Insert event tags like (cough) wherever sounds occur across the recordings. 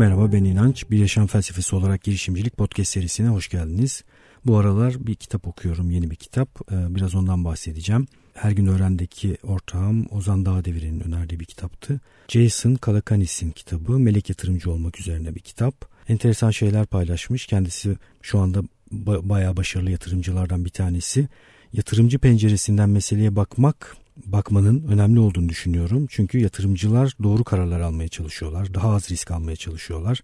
Merhaba ben İnanç. Bir Yaşam Felsefesi olarak girişimcilik podcast serisine hoş geldiniz. Bu aralar bir kitap okuyorum, yeni bir kitap. Ee, biraz ondan bahsedeceğim. Her gün öğrendeki ortağım Ozan Dağdevir'in önerdiği bir kitaptı. Jason Kalakanis'in kitabı Melek Yatırımcı olmak üzerine bir kitap. Enteresan şeyler paylaşmış. Kendisi şu anda bayağı başarılı yatırımcılardan bir tanesi. Yatırımcı penceresinden meseleye bakmak bakmanın önemli olduğunu düşünüyorum. Çünkü yatırımcılar doğru kararlar almaya çalışıyorlar. Daha az risk almaya çalışıyorlar.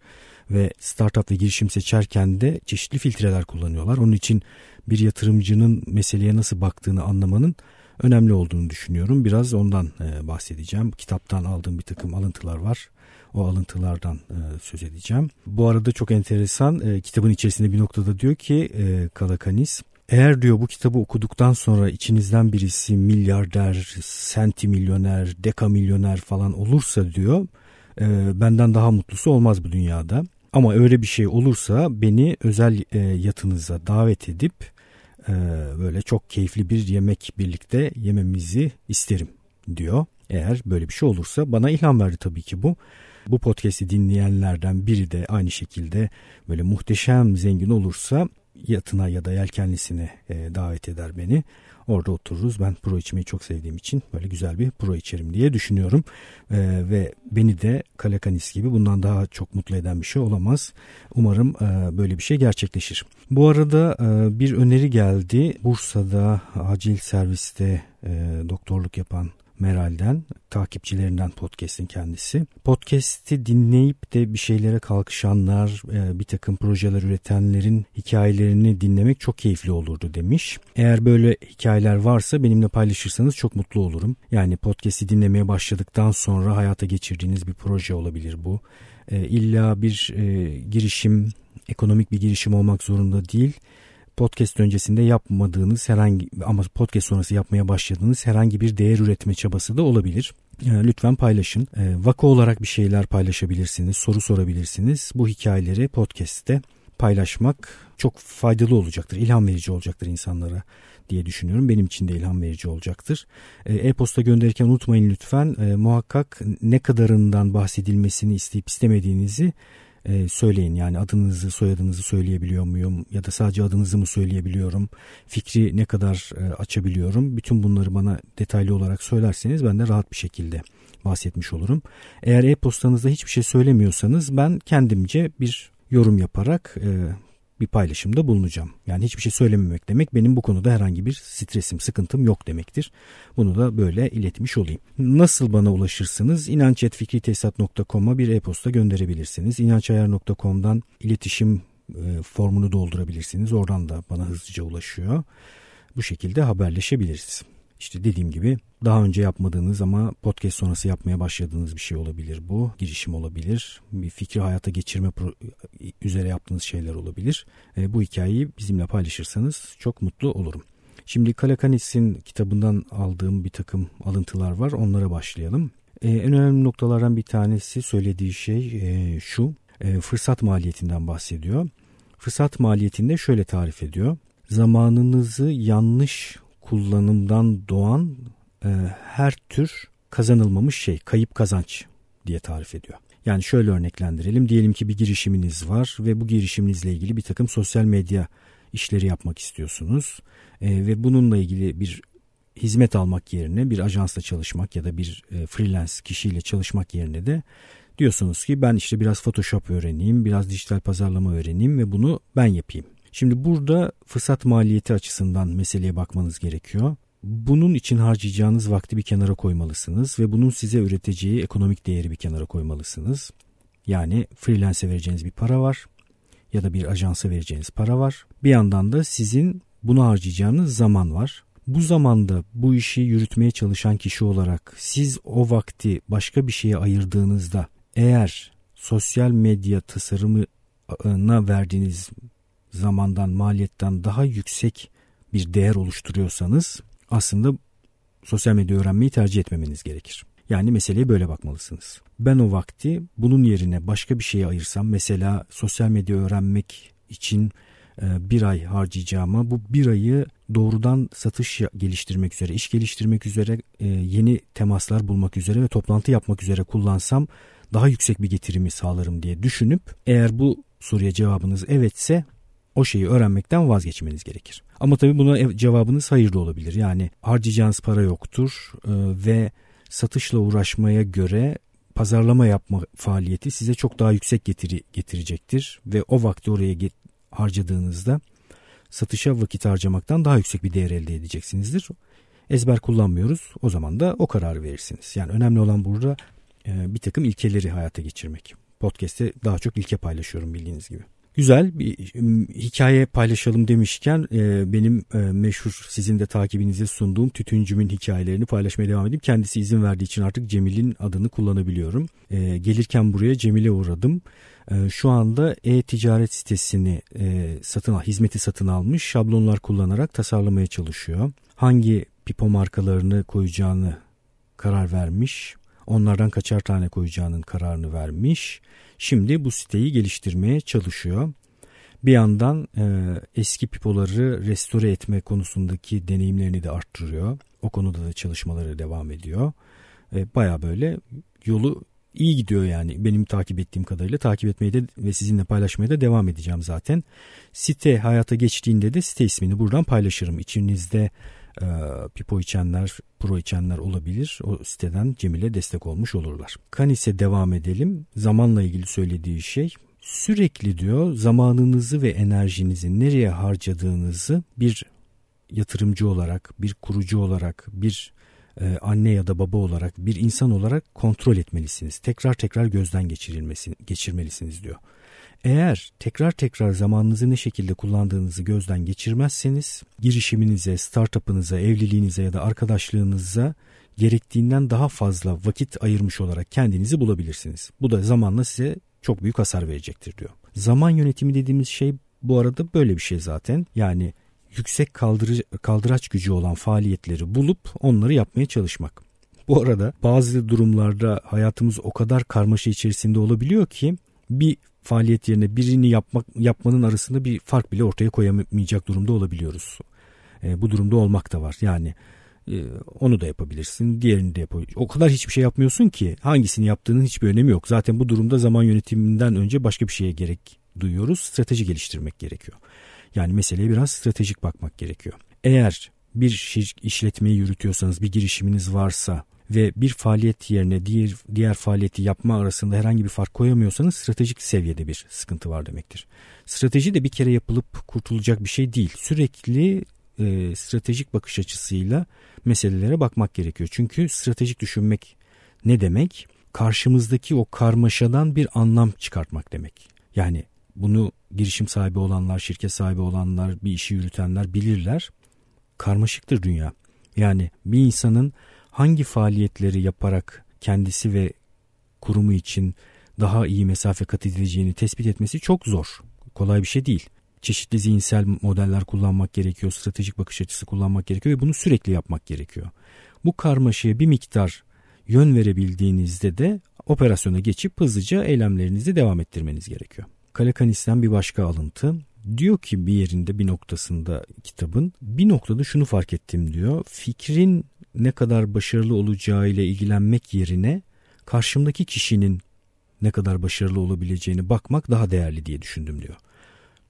Ve startup ve girişim seçerken de çeşitli filtreler kullanıyorlar. Onun için bir yatırımcının meseleye nasıl baktığını anlamanın önemli olduğunu düşünüyorum. Biraz ondan e, bahsedeceğim. Kitaptan aldığım bir takım alıntılar var. O alıntılardan e, söz edeceğim. Bu arada çok enteresan e, kitabın içerisinde bir noktada diyor ki Kalakanis eğer diyor bu kitabı okuduktan sonra içinizden birisi milyarder, senti milyoner, deka milyoner falan olursa diyor e, benden daha mutlusu olmaz bu dünyada. Ama öyle bir şey olursa beni özel e, yatınıza davet edip e, böyle çok keyifli bir yemek birlikte yememizi isterim diyor. Eğer böyle bir şey olursa bana ilham verdi tabii ki bu. Bu podcast'i dinleyenlerden biri de aynı şekilde böyle muhteşem zengin olursa yatına ya da yelkenlisine e, davet eder beni. Orada otururuz. Ben pro içmeyi çok sevdiğim için böyle güzel bir pro içerim diye düşünüyorum. E, ve beni de Kalakanis gibi bundan daha çok mutlu eden bir şey olamaz. Umarım e, böyle bir şey gerçekleşir. Bu arada e, bir öneri geldi. Bursa'da acil serviste e, doktorluk yapan Meral'den, takipçilerinden podcast'in kendisi. Podcast'i dinleyip de bir şeylere kalkışanlar, e, bir takım projeler üretenlerin hikayelerini dinlemek çok keyifli olurdu demiş. Eğer böyle hikayeler varsa benimle paylaşırsanız çok mutlu olurum. Yani podcast'i dinlemeye başladıktan sonra hayata geçirdiğiniz bir proje olabilir bu. E, illa bir e, girişim, ekonomik bir girişim olmak zorunda değil podcast öncesinde yapmadığınız herhangi ama podcast sonrası yapmaya başladığınız herhangi bir değer üretme çabası da olabilir. Ee, lütfen paylaşın. Ee, vaka olarak bir şeyler paylaşabilirsiniz, soru sorabilirsiniz. Bu hikayeleri podcast'te paylaşmak çok faydalı olacaktır, ilham verici olacaktır insanlara diye düşünüyorum. Benim için de ilham verici olacaktır. Ee, e-posta gönderirken unutmayın lütfen muhakkak ne kadarından bahsedilmesini isteyip istemediğinizi e, söyleyin. Yani adınızı soyadınızı söyleyebiliyor muyum ya da sadece adınızı mı söyleyebiliyorum? Fikri ne kadar e, açabiliyorum? Bütün bunları bana detaylı olarak söylerseniz ben de rahat bir şekilde bahsetmiş olurum. Eğer e-postanızda hiçbir şey söylemiyorsanız ben kendimce bir yorum yaparak e, bir paylaşımda bulunacağım. Yani hiçbir şey söylememek demek benim bu konuda herhangi bir stresim, sıkıntım yok demektir. Bunu da böyle iletmiş olayım. Nasıl bana ulaşırsınız? İnançetfikritesat.com'a bir e-posta gönderebilirsiniz. İnançayar.com'dan iletişim e, formunu doldurabilirsiniz. Oradan da bana hızlıca ulaşıyor. Bu şekilde haberleşebiliriz. İşte dediğim gibi daha önce yapmadığınız ama podcast sonrası yapmaya başladığınız bir şey olabilir bu. Girişim olabilir. Bir fikri hayata geçirme üzere yaptığınız şeyler olabilir. E, bu hikayeyi bizimle paylaşırsanız çok mutlu olurum. Şimdi Kalakanis'in kitabından aldığım bir takım alıntılar var. Onlara başlayalım. E, en önemli noktalardan bir tanesi söylediği şey e, şu. E, fırsat maliyetinden bahsediyor. Fırsat maliyetinde şöyle tarif ediyor. Zamanınızı yanlış kullanımdan doğan e, her tür kazanılmamış şey, kayıp kazanç diye tarif ediyor. Yani şöyle örneklendirelim. Diyelim ki bir girişiminiz var ve bu girişiminizle ilgili bir takım sosyal medya işleri yapmak istiyorsunuz. E, ve bununla ilgili bir hizmet almak yerine bir ajansla çalışmak ya da bir e, freelance kişiyle çalışmak yerine de diyorsunuz ki ben işte biraz Photoshop öğreneyim, biraz dijital pazarlama öğreneyim ve bunu ben yapayım. Şimdi burada fırsat maliyeti açısından meseleye bakmanız gerekiyor. Bunun için harcayacağınız vakti bir kenara koymalısınız ve bunun size üreteceği ekonomik değeri bir kenara koymalısınız. Yani freelance'e vereceğiniz bir para var ya da bir ajansa vereceğiniz para var. Bir yandan da sizin bunu harcayacağınız zaman var. Bu zamanda bu işi yürütmeye çalışan kişi olarak siz o vakti başka bir şeye ayırdığınızda eğer sosyal medya tasarımına verdiğiniz zamandan, maliyetten daha yüksek bir değer oluşturuyorsanız aslında sosyal medya öğrenmeyi tercih etmemeniz gerekir. Yani meseleye böyle bakmalısınız. Ben o vakti bunun yerine başka bir şeye ayırsam mesela sosyal medya öğrenmek için e, bir ay harcayacağıma bu bir ayı doğrudan satış geliştirmek üzere, iş geliştirmek üzere, e, yeni temaslar bulmak üzere ve toplantı yapmak üzere kullansam daha yüksek bir getirimi sağlarım diye düşünüp eğer bu soruya cevabınız evetse o şeyi öğrenmekten vazgeçmeniz gerekir. Ama tabii buna cevabınız hayır da olabilir. Yani harcayacağınız para yoktur e, ve satışla uğraşmaya göre pazarlama yapma faaliyeti size çok daha yüksek getiri getirecektir ve o vakti oraya get harcadığınızda satışa vakit harcamaktan daha yüksek bir değer elde edeceksinizdir. Ezber kullanmıyoruz. O zaman da o kararı verirsiniz. Yani önemli olan burada e, bir takım ilkeleri hayata geçirmek. Podcast'te daha çok ilke paylaşıyorum bildiğiniz gibi. Güzel bir hikaye paylaşalım demişken e, benim e, meşhur sizin de takibinize sunduğum Tütüncüm'ün hikayelerini paylaşmaya devam edeyim. Kendisi izin verdiği için artık Cemil'in adını kullanabiliyorum. E, gelirken buraya Cemil'e uğradım. Şu anda e-ticaret sitesini satın hizmeti satın almış şablonlar kullanarak tasarlamaya çalışıyor. Hangi pipo markalarını koyacağını karar vermiş. Onlardan kaçar tane koyacağının kararını vermiş. Şimdi bu siteyi geliştirmeye çalışıyor. Bir yandan e, eski pipoları restore etme konusundaki deneyimlerini de arttırıyor. O konuda da çalışmaları devam ediyor. E, Baya böyle yolu iyi gidiyor yani benim takip ettiğim kadarıyla takip etmeye de ve sizinle paylaşmaya da devam edeceğim zaten. Site hayata geçtiğinde de site ismini buradan paylaşırım. İçinizde e, pipo içenler, pro içenler olabilir. O siteden Cemil'e destek olmuş olurlar. Kanis'e devam edelim. Zamanla ilgili söylediği şey sürekli diyor zamanınızı ve enerjinizi nereye harcadığınızı bir yatırımcı olarak, bir kurucu olarak, bir e, anne ya da baba olarak, bir insan olarak kontrol etmelisiniz. Tekrar tekrar gözden geçirilmesi, geçirmelisiniz diyor. Eğer tekrar tekrar zamanınızı ne şekilde kullandığınızı gözden geçirmezseniz girişiminize, startup'ınıza, evliliğinize ya da arkadaşlığınıza gerektiğinden daha fazla vakit ayırmış olarak kendinizi bulabilirsiniz. Bu da zamanla size çok büyük hasar verecektir diyor. Zaman yönetimi dediğimiz şey bu arada böyle bir şey zaten. Yani yüksek kaldırı, kaldıraç gücü olan faaliyetleri bulup onları yapmaya çalışmak. Bu arada bazı durumlarda hayatımız o kadar karmaşa içerisinde olabiliyor ki bir faaliyet yerine birini yapmak yapmanın arasında bir fark bile ortaya koyamayacak durumda olabiliyoruz. E, bu durumda olmak da var. Yani e, onu da yapabilirsin, diğerini de yapabilirsin. O kadar hiçbir şey yapmıyorsun ki hangisini yaptığının hiçbir önemi yok. Zaten bu durumda zaman yönetiminden önce başka bir şeye gerek duyuyoruz. Strateji geliştirmek gerekiyor. Yani meseleye biraz stratejik bakmak gerekiyor. Eğer bir işletmeyi yürütüyorsanız, bir girişiminiz varsa ve bir faaliyet yerine diğer, diğer faaliyeti yapma arasında herhangi bir fark koyamıyorsanız stratejik seviyede bir sıkıntı var demektir. Strateji de bir kere yapılıp kurtulacak bir şey değil. Sürekli e, stratejik bakış açısıyla meselelere bakmak gerekiyor. Çünkü stratejik düşünmek ne demek? Karşımızdaki o karmaşadan bir anlam çıkartmak demek. Yani bunu girişim sahibi olanlar, şirket sahibi olanlar, bir işi yürütenler bilirler. Karmaşıktır dünya. Yani bir insanın hangi faaliyetleri yaparak kendisi ve kurumu için daha iyi mesafe kat edileceğini tespit etmesi çok zor. Kolay bir şey değil. Çeşitli zihinsel modeller kullanmak gerekiyor, stratejik bakış açısı kullanmak gerekiyor ve bunu sürekli yapmak gerekiyor. Bu karmaşaya bir miktar yön verebildiğinizde de operasyona geçip hızlıca eylemlerinizi devam ettirmeniz gerekiyor. Kalekanis'ten bir başka alıntı. Diyor ki bir yerinde bir noktasında kitabın bir noktada şunu fark ettim diyor. Fikrin ne kadar başarılı olacağı ile ilgilenmek yerine karşımdaki kişinin ne kadar başarılı olabileceğini bakmak daha değerli diye düşündüm diyor.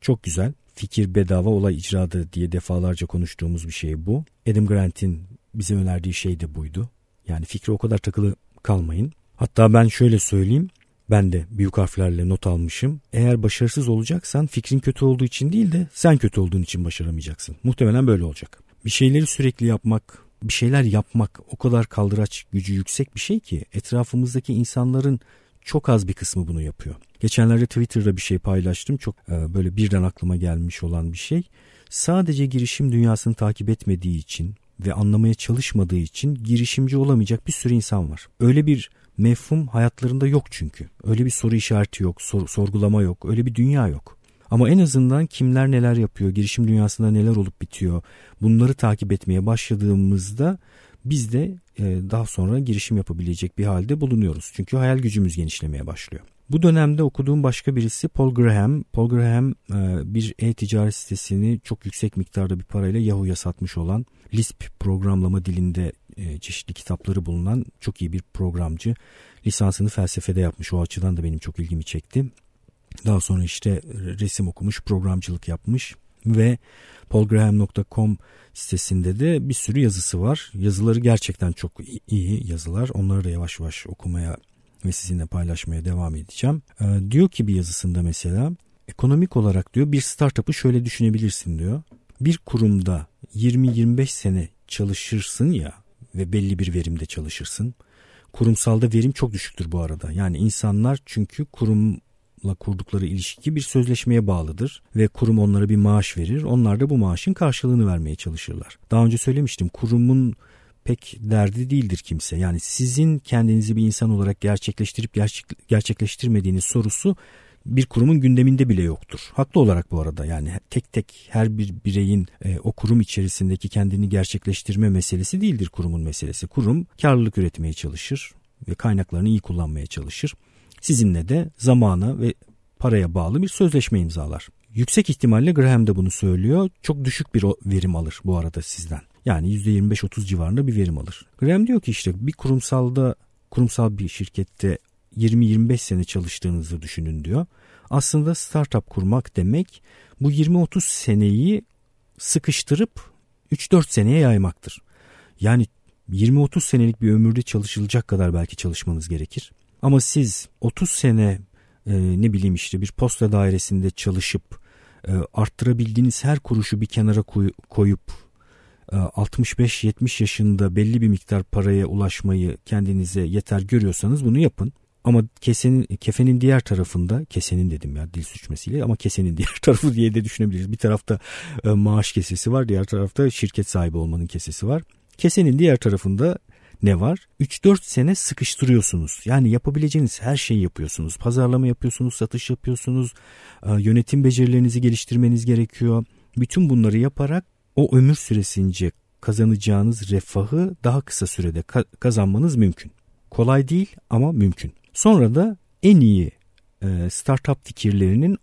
Çok güzel. Fikir bedava olay icradı diye defalarca konuştuğumuz bir şey bu. Adam Grant'in bize önerdiği şey de buydu. Yani fikre o kadar takılı kalmayın. Hatta ben şöyle söyleyeyim. Ben de büyük harflerle not almışım. Eğer başarısız olacaksan fikrin kötü olduğu için değil de sen kötü olduğun için başaramayacaksın. Muhtemelen böyle olacak. Bir şeyleri sürekli yapmak, bir şeyler yapmak o kadar kaldıraç gücü yüksek bir şey ki etrafımızdaki insanların çok az bir kısmı bunu yapıyor. Geçenlerde Twitter'da bir şey paylaştım. Çok e, böyle birden aklıma gelmiş olan bir şey. Sadece girişim dünyasını takip etmediği için ve anlamaya çalışmadığı için girişimci olamayacak bir sürü insan var. Öyle bir mefhum hayatlarında yok çünkü. Öyle bir soru işareti yok, sor, sorgulama yok, öyle bir dünya yok. Ama en azından kimler neler yapıyor, girişim dünyasında neler olup bitiyor bunları takip etmeye başladığımızda biz de e, daha sonra girişim yapabilecek bir halde bulunuyoruz. Çünkü hayal gücümüz genişlemeye başlıyor. Bu dönemde okuduğum başka birisi Paul Graham. Paul Graham e, bir e-ticaret sitesini çok yüksek miktarda bir parayla Yahoo'ya satmış olan Lisp programlama dilinde e, çeşitli kitapları bulunan çok iyi bir programcı. Lisansını felsefede yapmış. O açıdan da benim çok ilgimi çekti. Daha sonra işte resim okumuş, programcılık yapmış ve paulgraham.com sitesinde de bir sürü yazısı var. Yazıları gerçekten çok iyi yazılar. Onları da yavaş yavaş okumaya ve sizinle paylaşmaya devam edeceğim. Ee, diyor ki bir yazısında mesela ekonomik olarak diyor bir startup'ı şöyle düşünebilirsin diyor. Bir kurumda 20-25 sene çalışırsın ya ve belli bir verimde çalışırsın. Kurumsalda verim çok düşüktür bu arada. Yani insanlar çünkü kurum kurdukları ilişki bir sözleşmeye bağlıdır ve kurum onlara bir maaş verir. Onlar da bu maaşın karşılığını vermeye çalışırlar. Daha önce söylemiştim kurumun pek derdi değildir kimse. Yani sizin kendinizi bir insan olarak gerçekleştirip gerçek, gerçekleştirmediğiniz sorusu bir kurumun gündeminde bile yoktur. Haklı olarak bu arada yani tek tek her bir bireyin e, o kurum içerisindeki kendini gerçekleştirme meselesi değildir kurumun meselesi. Kurum karlılık üretmeye çalışır ve kaynaklarını iyi kullanmaya çalışır. Sizinle de zamana ve paraya bağlı bir sözleşme imzalar. Yüksek ihtimalle Graham da bunu söylüyor. Çok düşük bir verim alır bu arada sizden. Yani %25-30 civarında bir verim alır. Graham diyor ki işte bir kurumsalda kurumsal bir şirkette 20-25 sene çalıştığınızı düşünün diyor. Aslında startup kurmak demek bu 20-30 seneyi sıkıştırıp 3-4 seneye yaymaktır. Yani 20-30 senelik bir ömürde çalışılacak kadar belki çalışmanız gerekir. Ama siz 30 sene e, ne bileyim işte bir posta dairesinde çalışıp e, arttırabildiğiniz her kuruşu bir kenara koy, koyup 65-70 e, yaşında belli bir miktar paraya ulaşmayı kendinize yeter görüyorsanız bunu yapın. Ama kesenin, kefenin diğer tarafında kesenin dedim ya dil suçmesiyle ama kesenin (laughs) diğer tarafı diye de düşünebiliriz. Bir tarafta e, maaş kesesi var diğer tarafta şirket sahibi olmanın kesesi var. Kesenin diğer tarafında ne var? 3-4 sene sıkıştırıyorsunuz. Yani yapabileceğiniz her şeyi yapıyorsunuz. Pazarlama yapıyorsunuz, satış yapıyorsunuz, e, yönetim becerilerinizi geliştirmeniz gerekiyor. Bütün bunları yaparak o ömür süresince kazanacağınız refahı daha kısa sürede kazanmanız mümkün. Kolay değil ama mümkün. Sonra da en iyi e, startup fikirlerinin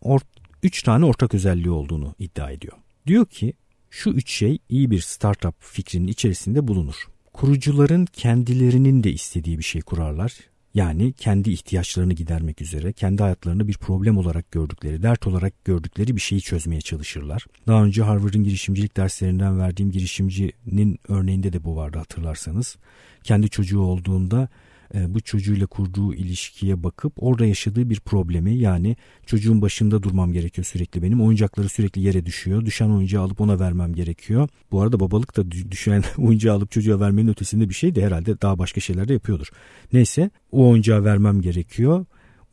3 tane ortak özelliği olduğunu iddia ediyor. Diyor ki şu üç şey iyi bir startup fikrinin içerisinde bulunur. Kurucuların kendilerinin de istediği bir şey kurarlar. Yani kendi ihtiyaçlarını gidermek üzere, kendi hayatlarını bir problem olarak gördükleri, dert olarak gördükleri bir şeyi çözmeye çalışırlar. Daha önce Harvard'ın girişimcilik derslerinden verdiğim girişimcinin örneğinde de bu vardı hatırlarsanız. Kendi çocuğu olduğunda bu çocuğuyla kurduğu ilişkiye bakıp orada yaşadığı bir problemi yani çocuğun başında durmam gerekiyor sürekli benim. Oyuncakları sürekli yere düşüyor. Düşen oyuncağı alıp ona vermem gerekiyor. Bu arada babalık da düşen (laughs) oyuncağı alıp çocuğa vermenin ötesinde bir şey de herhalde daha başka şeyler de yapıyordur. Neyse o oyuncağı vermem gerekiyor.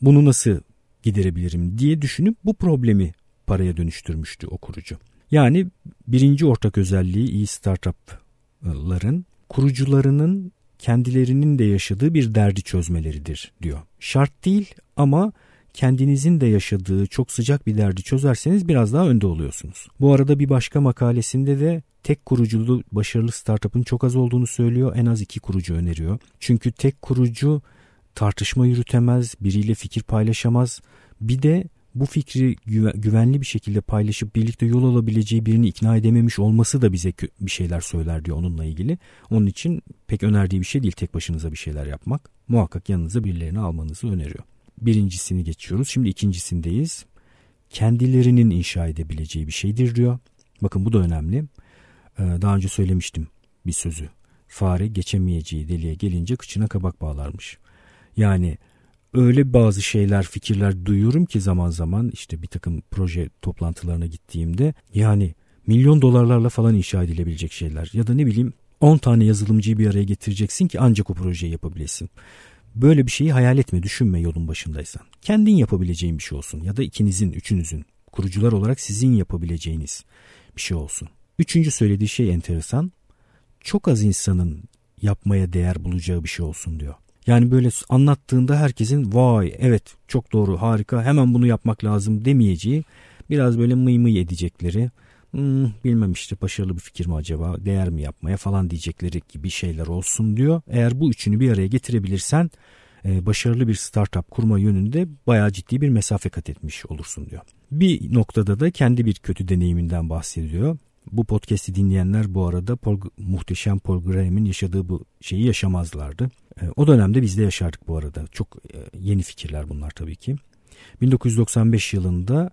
Bunu nasıl giderebilirim diye düşünüp bu problemi paraya dönüştürmüştü o kurucu. Yani birinci ortak özelliği iyi startupların kurucularının kendilerinin de yaşadığı bir derdi çözmeleridir diyor. Şart değil ama kendinizin de yaşadığı çok sıcak bir derdi çözerseniz biraz daha önde oluyorsunuz. Bu arada bir başka makalesinde de tek kuruculu başarılı startup'ın çok az olduğunu söylüyor. En az iki kurucu öneriyor. Çünkü tek kurucu tartışma yürütemez, biriyle fikir paylaşamaz. Bir de bu fikri güvenli bir şekilde paylaşıp birlikte yol alabileceği birini ikna edememiş olması da bize bir şeyler söyler diyor onunla ilgili. Onun için pek önerdiği bir şey değil tek başınıza bir şeyler yapmak. Muhakkak yanınıza birilerini almanızı öneriyor. Birincisini geçiyoruz. Şimdi ikincisindeyiz. Kendilerinin inşa edebileceği bir şeydir diyor. Bakın bu da önemli. Ee, daha önce söylemiştim bir sözü. Fare geçemeyeceği deliğe gelince kıçına kabak bağlarmış. Yani öyle bazı şeyler, fikirler duyuyorum ki zaman zaman işte bir takım proje toplantılarına gittiğimde yani milyon dolarlarla falan inşa edilebilecek şeyler ya da ne bileyim 10 tane yazılımcıyı bir araya getireceksin ki ancak o projeyi yapabilesin. Böyle bir şeyi hayal etme, düşünme yolun başındaysan. Kendin yapabileceğin bir şey olsun ya da ikinizin, üçünüzün kurucular olarak sizin yapabileceğiniz bir şey olsun. Üçüncü söylediği şey enteresan. Çok az insanın yapmaya değer bulacağı bir şey olsun diyor. Yani böyle anlattığında herkesin vay evet çok doğru harika hemen bunu yapmak lazım demeyeceği biraz böyle mıy mıy edecekleri hmm, bilmem işte başarılı bir fikir mi acaba değer mi yapmaya falan diyecekleri gibi şeyler olsun diyor. Eğer bu üçünü bir araya getirebilirsen e, başarılı bir startup kurma yönünde bayağı ciddi bir mesafe kat etmiş olursun diyor. Bir noktada da kendi bir kötü deneyiminden bahsediyor. Bu podcast'i dinleyenler bu arada Paul, muhteşem Paul Graham'in yaşadığı bu şeyi yaşamazlardı. E, o dönemde biz de yaşardık bu arada. Çok e, yeni fikirler bunlar tabii ki. 1995 yılında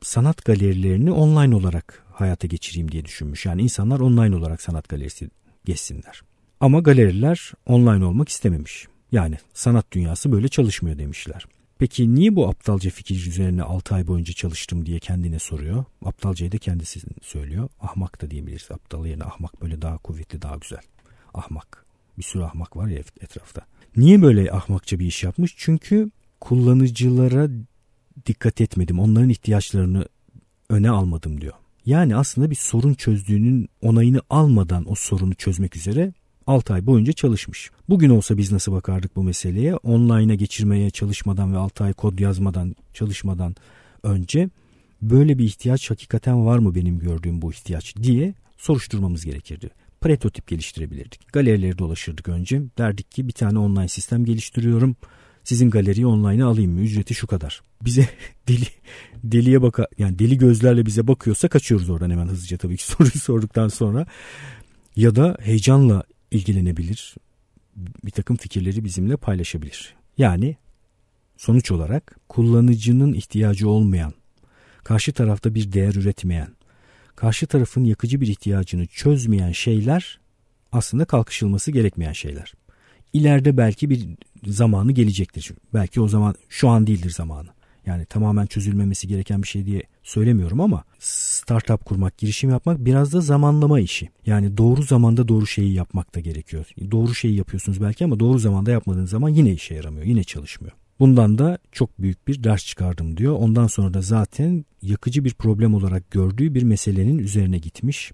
sanat galerilerini online olarak hayata geçireyim diye düşünmüş. Yani insanlar online olarak sanat galerisi geçsinler. Ama galeriler online olmak istememiş. Yani sanat dünyası böyle çalışmıyor demişler. Peki niye bu aptalca fikir üzerine 6 ay boyunca çalıştım diye kendine soruyor. Aptalcayı da kendisi söylüyor. Ahmak da diyebiliriz. Aptal yerine ahmak böyle daha kuvvetli daha güzel. Ahmak. Bir sürü ahmak var ya etrafta. Niye böyle ahmakça bir iş yapmış? Çünkü kullanıcılara dikkat etmedim. Onların ihtiyaçlarını öne almadım diyor. Yani aslında bir sorun çözdüğünün onayını almadan o sorunu çözmek üzere 6 ay boyunca çalışmış. Bugün olsa biz nasıl bakardık bu meseleye? Online'a geçirmeye çalışmadan ve 6 ay kod yazmadan, çalışmadan önce böyle bir ihtiyaç hakikaten var mı benim gördüğüm bu ihtiyaç diye soruşturmamız gerekirdi. Prototip geliştirebilirdik. Galerileri dolaşırdık önce. Derdik ki bir tane online sistem geliştiriyorum. Sizin galeriyi online'a alayım mı? Ücreti şu kadar. Bize (laughs) deli deliye baka yani deli gözlerle bize bakıyorsa kaçıyoruz oradan hemen hızlıca tabii ki (laughs) soruyu sorduktan sonra. Ya da heyecanla ilgilenebilir. Bir takım fikirleri bizimle paylaşabilir. Yani sonuç olarak kullanıcının ihtiyacı olmayan, karşı tarafta bir değer üretmeyen, karşı tarafın yakıcı bir ihtiyacını çözmeyen şeyler aslında kalkışılması gerekmeyen şeyler. İleride belki bir zamanı gelecektir. Belki o zaman şu an değildir zamanı. Yani tamamen çözülmemesi gereken bir şey diye söylemiyorum ama startup kurmak, girişim yapmak biraz da zamanlama işi. Yani doğru zamanda doğru şeyi yapmak da gerekiyor. Doğru şeyi yapıyorsunuz belki ama doğru zamanda yapmadığınız zaman yine işe yaramıyor, yine çalışmıyor. Bundan da çok büyük bir ders çıkardım diyor. Ondan sonra da zaten yakıcı bir problem olarak gördüğü bir meselenin üzerine gitmiş.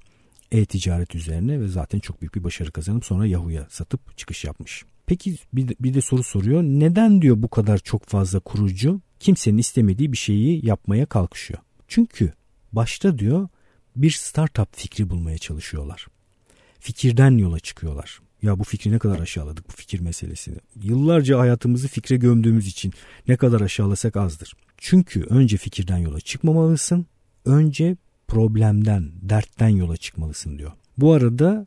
E-ticaret üzerine ve zaten çok büyük bir başarı kazanıp sonra Yahoo'ya satıp çıkış yapmış. Peki bir de, bir de soru soruyor. Neden diyor bu kadar çok fazla kurucu kimsenin istemediği bir şeyi yapmaya kalkışıyor? Çünkü başta diyor bir startup fikri bulmaya çalışıyorlar. Fikirden yola çıkıyorlar. Ya bu fikri ne kadar aşağıladık bu fikir meselesini. Yıllarca hayatımızı fikre gömdüğümüz için ne kadar aşağılasak azdır. Çünkü önce fikirden yola çıkmamalısın. Önce problemden, dertten yola çıkmalısın diyor. Bu arada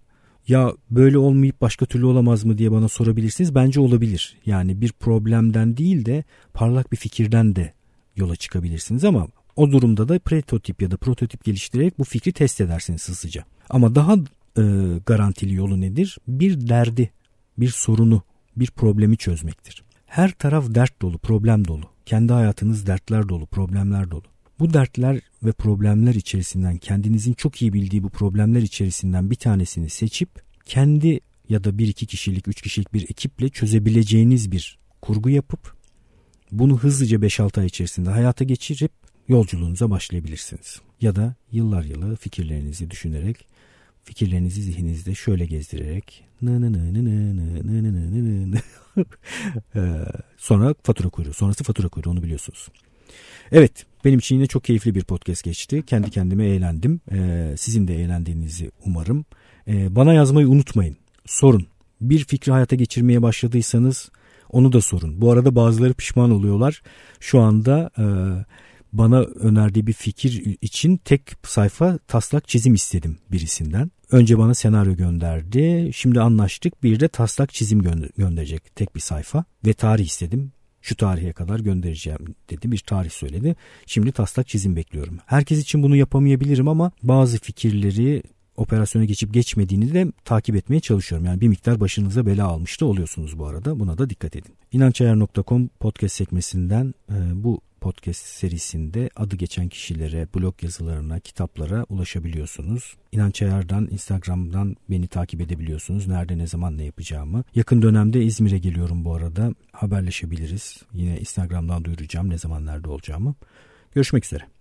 ya böyle olmayıp başka türlü olamaz mı diye bana sorabilirsiniz. Bence olabilir. Yani bir problemden değil de parlak bir fikirden de yola çıkabilirsiniz ama o durumda da prototip ya da prototip geliştirerek bu fikri test edersiniz hızlıca. Ama daha e, garantili yolu nedir? Bir derdi, bir sorunu, bir problemi çözmektir. Her taraf dert dolu, problem dolu. Kendi hayatınız dertler dolu, problemler dolu. Bu dertler ve problemler içerisinden kendinizin çok iyi bildiği bu problemler içerisinden bir tanesini seçip kendi ya da bir iki kişilik, üç kişilik bir ekiple çözebileceğiniz bir kurgu yapıp bunu hızlıca 5-6 ay içerisinde hayata geçirip yolculuğunuza başlayabilirsiniz. Ya da yıllar yılı fikirlerinizi düşünerek, fikirlerinizi zihninizde şöyle gezdirerek sonra fatura kuyruğu. Sonrası fatura kuyruğu onu biliyorsunuz. Evet benim için yine çok keyifli bir podcast geçti. Kendi kendime eğlendim. Ee, sizin de eğlendiğinizi umarım. Ee, bana yazmayı unutmayın. Sorun. Bir fikri hayata geçirmeye başladıysanız onu da sorun. Bu arada bazıları pişman oluyorlar. Şu anda e, bana önerdiği bir fikir için tek sayfa taslak çizim istedim birisinden. Önce bana senaryo gönderdi. Şimdi anlaştık. Bir de taslak çizim gö- gönderecek tek bir sayfa ve tarih istedim şu tarihe kadar göndereceğim dedi bir tarih söyledi. Şimdi taslak çizim bekliyorum. Herkes için bunu yapamayabilirim ama bazı fikirleri operasyona geçip geçmediğini de takip etmeye çalışıyorum. Yani bir miktar başınıza bela almış da oluyorsunuz bu arada. Buna da dikkat edin. İnançayar.com podcast sekmesinden e, bu podcast serisinde adı geçen kişilere, blog yazılarına, kitaplara ulaşabiliyorsunuz. İnanç Ayar'dan, Instagram'dan beni takip edebiliyorsunuz. Nerede, ne zaman, ne yapacağımı. Yakın dönemde İzmir'e geliyorum bu arada. Haberleşebiliriz. Yine Instagram'dan duyuracağım ne zaman, nerede olacağımı. Görüşmek üzere.